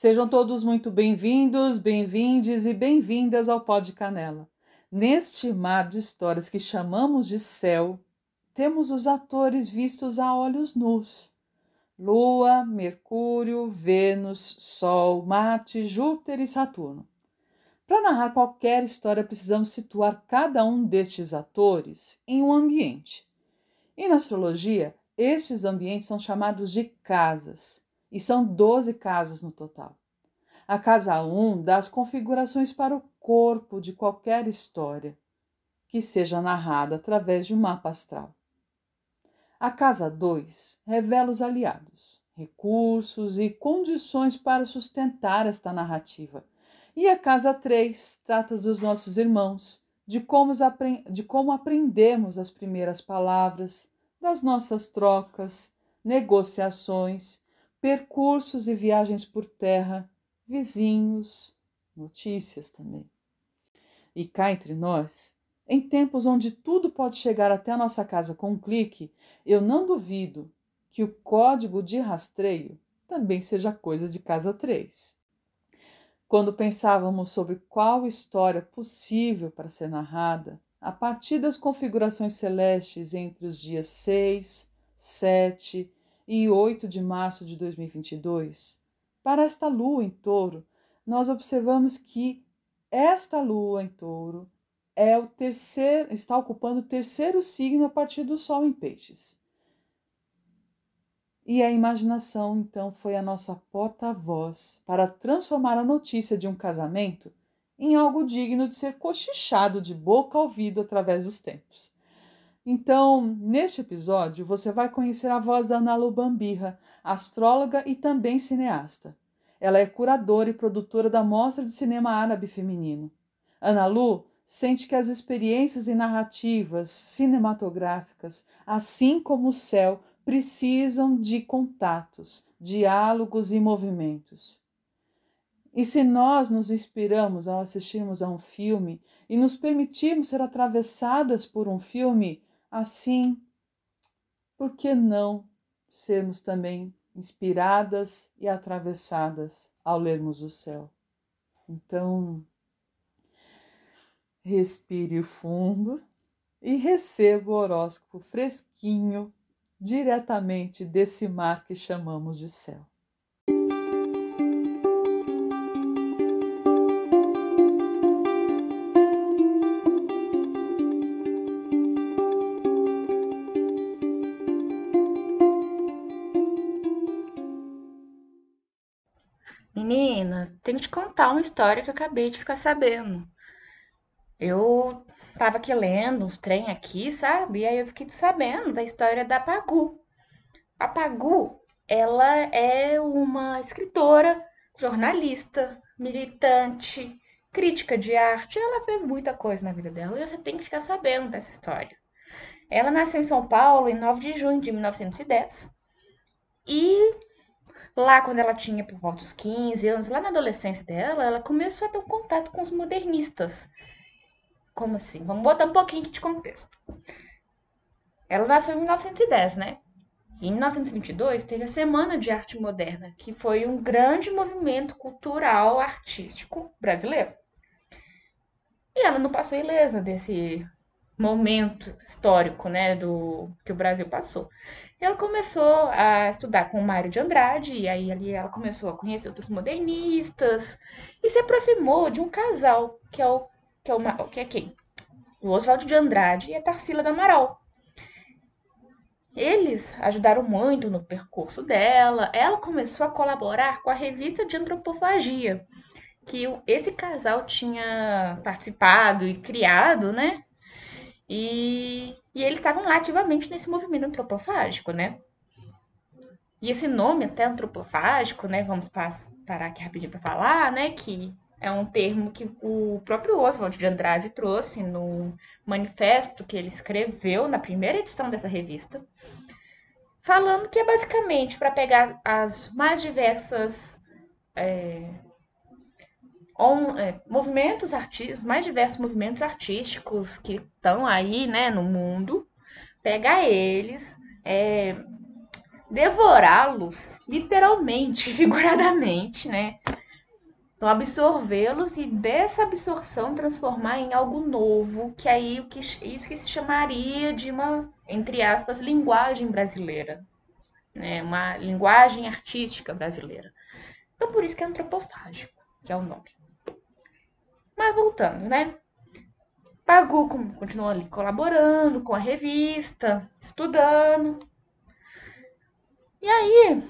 Sejam todos muito bem-vindos, bem-vindes e bem-vindas ao Pod Canela. Neste mar de histórias que chamamos de céu, temos os atores vistos a olhos nus. Lua, Mercúrio, Vênus, Sol, Marte, Júpiter e Saturno. Para narrar qualquer história, precisamos situar cada um destes atores em um ambiente. E na astrologia, estes ambientes são chamados de casas, e são 12 casas no total. A casa 1 dá as configurações para o corpo de qualquer história que seja narrada através de um mapa astral. A casa 2 revela os aliados, recursos e condições para sustentar esta narrativa. E a casa 3 trata dos nossos irmãos, de como, de como aprendemos as primeiras palavras, das nossas trocas, negociações, percursos e viagens por terra, vizinhos, notícias também. E cá entre nós, em tempos onde tudo pode chegar até a nossa casa com um clique, eu não duvido que o código de rastreio também seja coisa de casa 3. Quando pensávamos sobre qual história possível para ser narrada, a partir das configurações celestes entre os dias 6, 7 e 8 de março de 2022, para esta lua em touro, nós observamos que esta lua em touro é o terceiro, está ocupando o terceiro signo a partir do Sol em Peixes. E a imaginação, então, foi a nossa porta-voz para transformar a notícia de um casamento em algo digno de ser cochichado de boca ao ouvido através dos tempos. Então, neste episódio, você vai conhecer a voz da Ana Lu Bambirra, astróloga e também cineasta. Ela é curadora e produtora da Mostra de Cinema Árabe Feminino. Ana Lu sente que as experiências e narrativas cinematográficas, assim como o céu, precisam de contatos, diálogos e movimentos. E se nós nos inspiramos ao assistirmos a um filme e nos permitirmos ser atravessadas por um filme assim, por que não sermos também inspiradas e atravessadas ao lermos o céu? Então, Respire fundo e receba o horóscopo fresquinho diretamente desse mar que chamamos de céu. Menina, tenho que te contar uma história que eu acabei de ficar sabendo. Eu tava aqui lendo uns trem aqui, sabe? E aí eu fiquei sabendo da história da Pagu. A Pagu, ela é uma escritora, jornalista, militante, crítica de arte. Ela fez muita coisa na vida dela e você tem que ficar sabendo dessa história. Ela nasceu em São Paulo em 9 de junho de 1910. E lá, quando ela tinha por volta dos 15 anos, lá na adolescência dela, ela começou a ter um contato com os modernistas como assim? Vamos botar um pouquinho de contexto. Ela nasceu em 1910, né? E em 1922 teve a Semana de Arte Moderna, que foi um grande movimento cultural artístico brasileiro. E ela não passou ilesa desse momento histórico, né, do que o Brasil passou. E ela começou a estudar com o Mário de Andrade, e aí ali ela começou a conhecer outros modernistas e se aproximou de um casal, que é o que é, uma, que é quem? O Oswaldo de Andrade e a Tarsila da Amaral. Eles ajudaram muito no percurso dela. Ela começou a colaborar com a revista de antropofagia, que esse casal tinha participado e criado, né? E, e eles estavam lá ativamente nesse movimento antropofágico, né? E esse nome até antropofágico, né? Vamos parar aqui rapidinho para falar, né? Que é um termo que o próprio Oswald de Andrade trouxe no manifesto que ele escreveu na primeira edição dessa revista, falando que é basicamente para pegar as mais diversas é, on, é, movimentos artísticos, mais diversos movimentos artísticos que estão aí, né, no mundo, pegar eles, é, devorá-los, literalmente, figuradamente, né? Então, absorvê-los e dessa absorção transformar em algo novo, que aí o que isso que se chamaria de uma, entre aspas, linguagem brasileira, né? Uma linguagem artística brasileira. Então, por isso que é antropofágico, que é o nome. Mas voltando, né? Pagu continuou ali colaborando com a revista, estudando. E aí,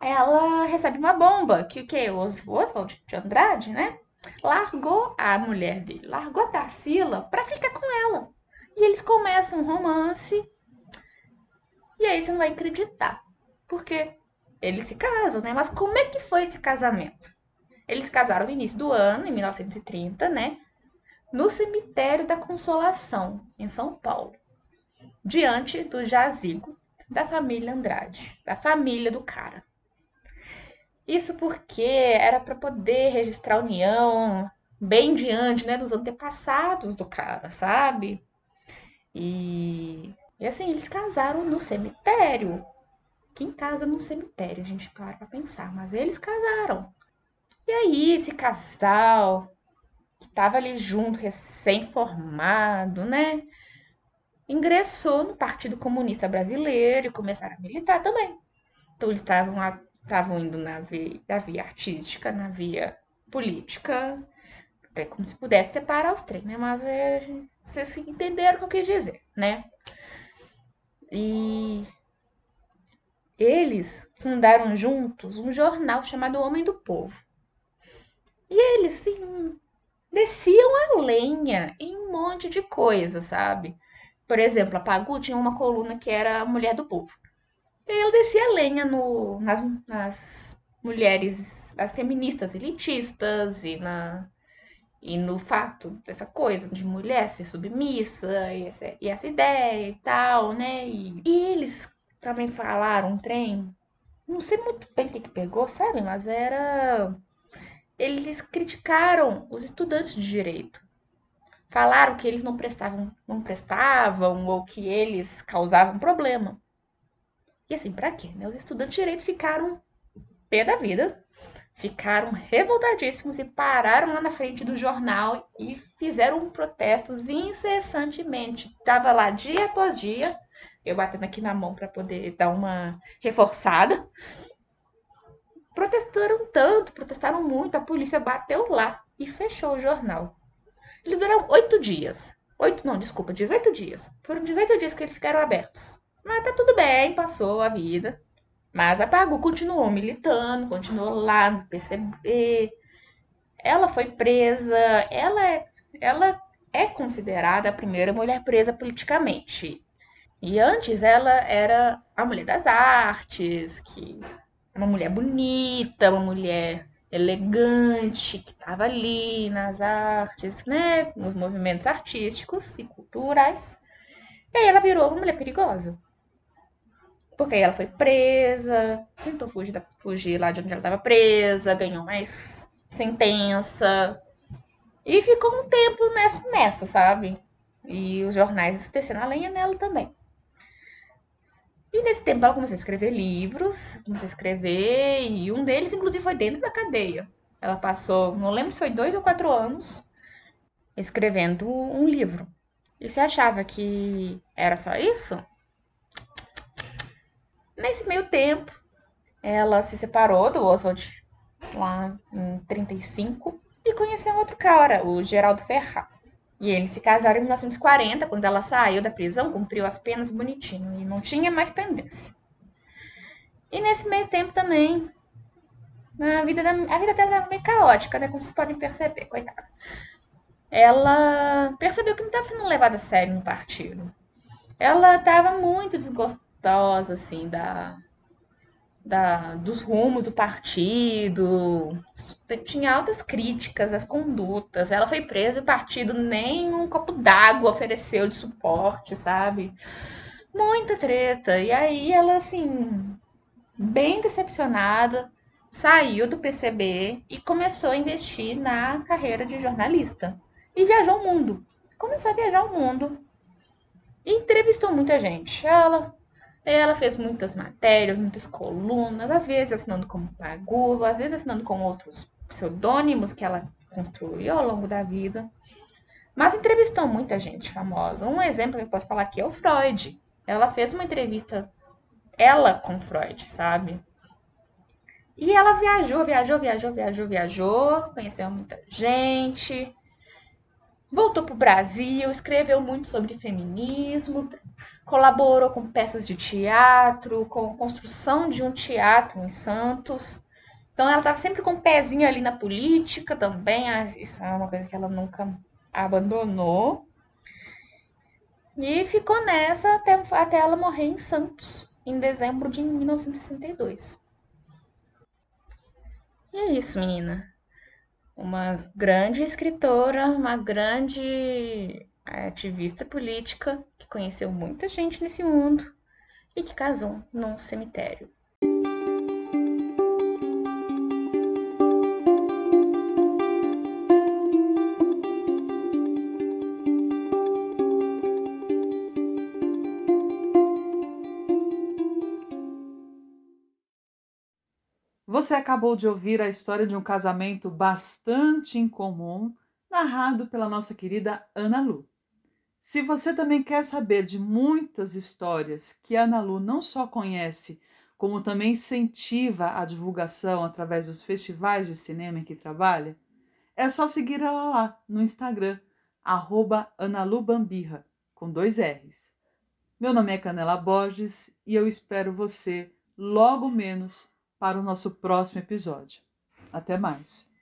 ela recebe uma bomba, que o que? O Oswald de Andrade, né? Largou a mulher dele, largou a Tarsila pra ficar com ela. E eles começam um romance. E aí você não vai acreditar. Porque eles se casam, né? Mas como é que foi esse casamento? Eles casaram no início do ano, em 1930, né? No cemitério da Consolação, em São Paulo, diante do jazigo da família Andrade, da família do cara. Isso porque era para poder registrar a união bem diante, né, dos antepassados do cara, sabe? E, e assim, eles casaram no cemitério. Quem casa no cemitério, a gente para pra pensar, mas eles casaram. Aí, esse casal que tava ali junto, recém-formado, né? Ingressou no Partido Comunista Brasileiro e começaram a militar também. Então, eles estavam estavam indo na via, na via artística, na via política, até como se pudesse separar os três, né? Mas é, vocês entenderam o que eu quis dizer, né? E eles fundaram juntos um jornal chamado Homem do Povo. E eles, sim, desciam a lenha em um monte de coisa, sabe? Por exemplo, a Pagu tinha uma coluna que era a Mulher do Povo. E eu descia a lenha no, nas, nas mulheres, as feministas elitistas e, na, e no fato dessa coisa de mulher ser submissa e essa, e essa ideia e tal, né? E, e, eles também falaram um trem, não sei muito bem o que, que pegou, sabe? Mas era. Eles criticaram os estudantes de direito. Falaram que eles não prestavam, não prestavam ou que eles causavam problema. E assim, para quê? Né? Os estudantes de direito ficaram pé da vida, ficaram revoltadíssimos e pararam lá na frente do jornal e fizeram protestos incessantemente. Tava lá dia após dia, eu batendo aqui na mão para poder dar uma reforçada. Protestaram tanto, protestaram muito, a polícia bateu lá e fechou o jornal. Eles duraram oito dias. Oito, não, desculpa, 18 dias. Foram 18 dias que eles ficaram abertos. Mas tá tudo bem, passou a vida. Mas a Pagu continuou militando, continuou lá no PCB. Ela foi presa, ela é, ela é considerada a primeira mulher presa politicamente. E antes ela era a mulher das artes, que uma mulher bonita, uma mulher elegante, que estava ali nas artes, né, nos movimentos artísticos e culturais. E aí ela virou uma mulher perigosa. Porque aí ela foi presa, tentou fugir, fugir lá de onde ela estava presa, ganhou mais sentença. E ficou um tempo nessa, nessa, sabe? E os jornais descendo a lenha nela também. E nesse tempo ela começou a escrever livros, começou a escrever, e um deles, inclusive, foi dentro da cadeia. Ela passou, não lembro se foi dois ou quatro anos, escrevendo um livro. E você achava que era só isso? Nesse meio tempo, ela se separou do Oswald lá em 35 e conheceu outro cara, o Geraldo Ferraz. E eles se casaram em 1940, quando ela saiu da prisão, cumpriu as penas bonitinho e não tinha mais pendência. E nesse meio tempo também, a vida, da, a vida dela era meio caótica, né? Como vocês podem perceber, coitada. Ela percebeu que não estava sendo levada a sério no partido. Ela estava muito desgostosa gostosa, assim, da, da, dos rumos do partido. Tinha altas críticas às condutas. Ela foi presa e o partido nem um copo d'água ofereceu de suporte, sabe? Muita treta. E aí ela, assim, bem decepcionada, saiu do PCB e começou a investir na carreira de jornalista. E viajou o mundo. Começou a viajar o mundo. E entrevistou muita gente. Ela Ela fez muitas matérias, muitas colunas, às vezes assinando como Pagu, às vezes assinando com outros pseudônimos que ela construiu ao longo da vida. Mas entrevistou muita gente famosa. Um exemplo que eu posso falar aqui é o Freud. Ela fez uma entrevista, ela com Freud, sabe? E ela viajou, viajou, viajou, viajou, viajou, conheceu muita gente, voltou para o Brasil, escreveu muito sobre feminismo, colaborou com peças de teatro, com a construção de um teatro em Santos. Então ela estava sempre com um pezinho ali na política também, isso é uma coisa que ela nunca abandonou. E ficou nessa até, até ela morrer em Santos, em dezembro de 1962. E é isso, menina. Uma grande escritora, uma grande ativista política que conheceu muita gente nesse mundo e que casou num cemitério. Você acabou de ouvir a história de um casamento bastante incomum, narrado pela nossa querida Ana Lu. Se você também quer saber de muitas histórias que a Ana Lu não só conhece, como também incentiva a divulgação através dos festivais de cinema em que trabalha, é só seguir ela lá no Instagram, arroba analubambirra, com dois R's. Meu nome é Canela Borges e eu espero você logo menos para o nosso próximo episódio. Até mais!